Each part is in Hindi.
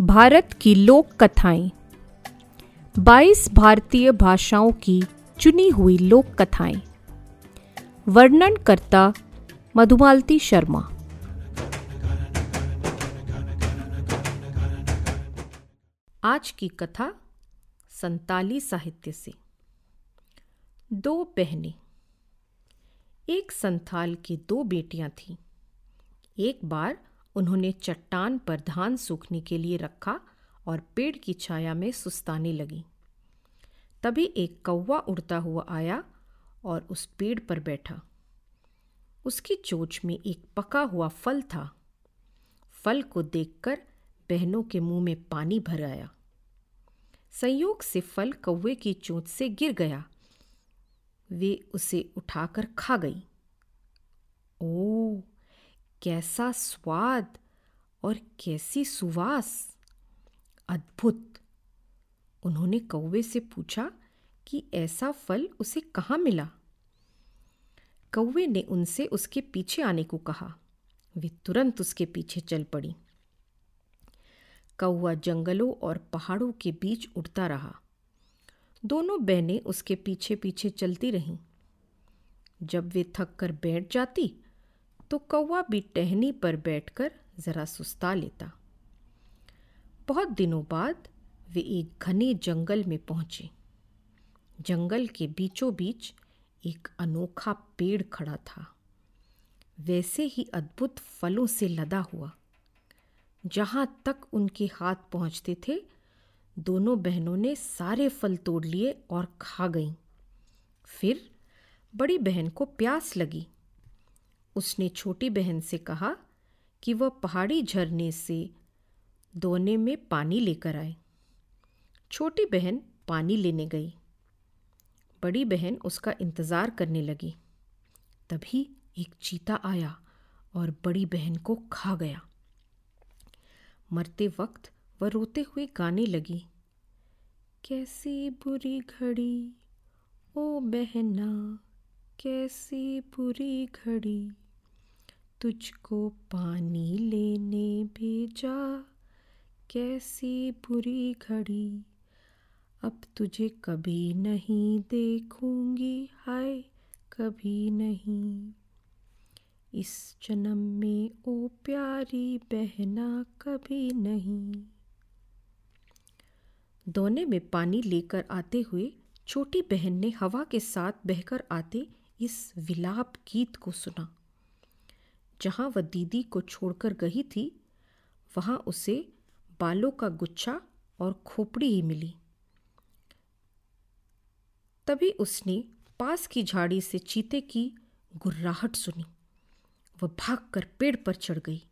भारत की लोक कथाएँ। 22 भारतीय भाषाओं की चुनी हुई लोक कथाएँ। वर्णन करता मधुमालती शर्मा। आज की कथा संताली साहित्य से। दो बहनें। एक संथाल की दो बेटियाँ थीं। एक बार उन्होंने चट्टान पर धान सूखने के लिए रखा और पेड़ की छाया में सुस्ताने लगी। तभी एक कौवा उड़ता हुआ आया और उस पेड़ पर बैठा। उसकी चोच में एक पका हुआ फल था। फल को देखकर बहनों के मुँह में पानी भर आया। संयोग से फल कौवे की चोंच से गिर गया। वे उसे उठाकर खा गई। कैसा स्वाद और कैसी सुवास। अद्भुत। उन्होंने कौवे से पूछा कि ऐसा फल उसे कहाँ मिला? कौवे ने उनसे उसके पीछे आने को कहा। वे तुरंत उसके पीछे चल पड़ी। कौआ जंगलों और पहाड़ों के बीच उड़ता रहा। दोनों बहनें उसके पीछे पीछे चलती रहीं। जब वे थक कर बैठ जाती तो कौवा भी टहनी पर बैठकर जरा सुस्ता लेता। बहुत दिनों बाद वे एक घने जंगल में पहुँचे। जंगल के बीचों बीच एक अनोखा पेड़ खड़ा था। वैसे ही अद्भुत फलों से लदा हुआ। जहाँ तक उनके हाथ पहुँचते थे, दोनों बहनों ने सारे फल तोड़ लिए और खा गईं। फिर बड़ी बहन को प्यास लगी। उसने छोटी बहन से कहा कि वह पहाड़ी झरने से दोने में पानी लेकर आए। छोटी बहन पानी लेने गई। बड़ी बहन उसका इंतज़ार करने लगी। तभी एक चीता आया और बड़ी बहन को खा गया। मरते वक्त वह रोते हुए गाने लगी। कैसी बुरी घड़ी, ओ बहना, कैसी बुरी घड़ी तुझको पानी लेने भेजा, कैसी बुरी घड़ी। अब तुझे कभी नहीं देखूँगी, हाय, कभी नहीं। इस जन्म में ओ प्यारी बहना कभी नहीं। दोने में पानी लेकर आते हुए छोटी बहन ने हवा के साथ बहकर आते इस विलाप गीत को सुना। जहाँ वह दीदी को छोड़कर गई थी, वहाँ उसे बालों का गुच्छा और खोपड़ी ही मिली। तभी उसने पास की झाड़ी से चीते की गुर्राहट सुनी। वह भागकर पेड़ पर चढ़ गई।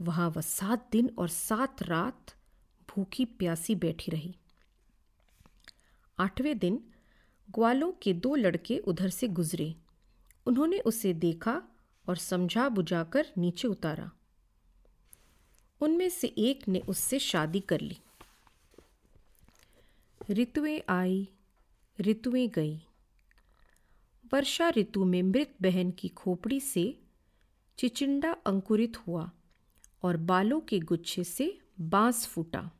वहाँ वह सात दिन और सात रात भूखी प्यासी बैठी रही। आठवें दिन ग्वालों के दो लड़के उधर से गुजरे। उन्होंने उसे देखा और समझा बुझाकर नीचे उतारा। उनमें से एक ने उससे शादी कर ली। ऋतुएँ आई, ऋतुएँ गई। वर्षा ऋतु में मृत बहन की खोपड़ी से चिचिंडा अंकुरित हुआ और बालों के गुच्छे से बाँस फूटा।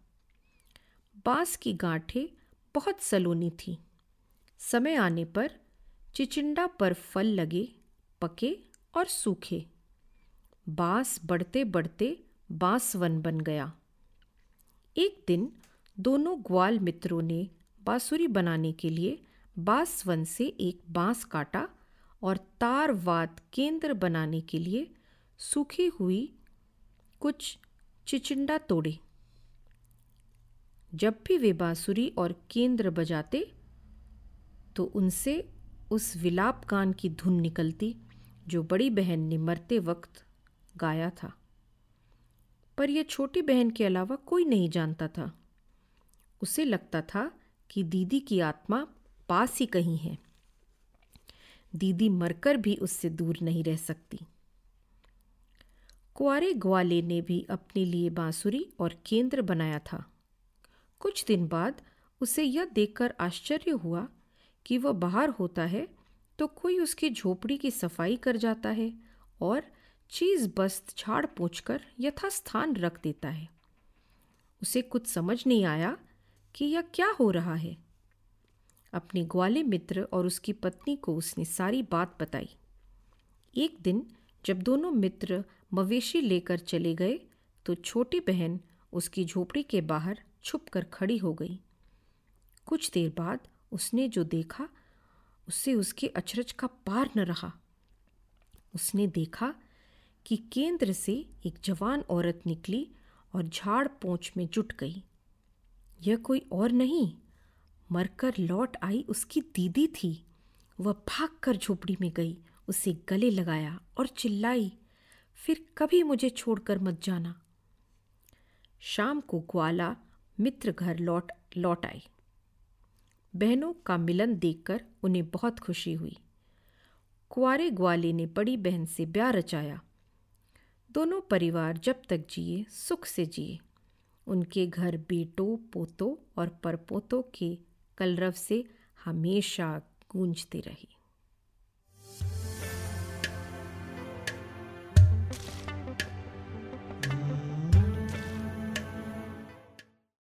बाँस की गांठें बहुत सलोनी थी। समय आने पर चिचिंडा पर फल लगे, पके और सूखे। बाँस बढ़ते बढ़ते बांसवन बन गया। एक दिन दोनों ग्वाल मित्रों ने बांसुरी बनाने के लिए बांसवन से एक बाँस काटा और तारवाद केंद्र बनाने के लिए सूखी हुई कुछ चिचिंडा तोड़े। जब भी वे बांसुरी और केंद्र बजाते तो उनसे उस विलाप गान की धुन निकलती। जो बड़ी बहन ने मरते वक्त गाया था। पर यह छोटी बहन के अलावा कोई नहीं जानता था। उसे लगता था कि दीदी की आत्मा पास ही कहीं है। दीदी मरकर भी उससे दूर नहीं रह सकती। कुआरे ग्वाले ने भी अपने लिए बांसुरी और केंद्र बनाया था। कुछ दिन बाद उसे यह देखकर आश्चर्य हुआ कि वह बाहर होता है तो कोई उसकी झोपड़ी की सफ़ाई कर जाता है और चीज़ बस्त झाड़ पोछ कर यथास्थान रख देता है। उसे कुछ समझ नहीं आया कि यह क्या हो रहा है। अपने ग्वाले मित्र और उसकी पत्नी को उसने सारी बात बताई। एक दिन जब दोनों मित्र मवेशी लेकर चले गए तो छोटी बहन उसकी झोपड़ी के बाहर छुप कर खड़ी हो गई। कुछ देर बाद उसने जो देखा उससे उसके अचरज का पार न रहा। उसने देखा कि केंद्र से एक जवान औरत निकली और झाड़ पोंछ में जुट गई। यह कोई और नहीं, मरकर लौट आई उसकी दीदी थी। वह भागकर झोपड़ी में गई, उसे गले लगाया और चिल्लाई, फिर कभी मुझे छोड़कर मत जाना। शाम को ग्वाला मित्र घर लौट लौट आई। बहनों का मिलन देखकर उन्हें बहुत खुशी हुई। कुआरे ग्वाले ने बड़ी बहन से ब्याह रचाया। दोनों परिवार जब तक जिए, सुख से जिए। उनके घर बेटों, पोतों और परपोतों के कलरव से हमेशा गूंजते रही।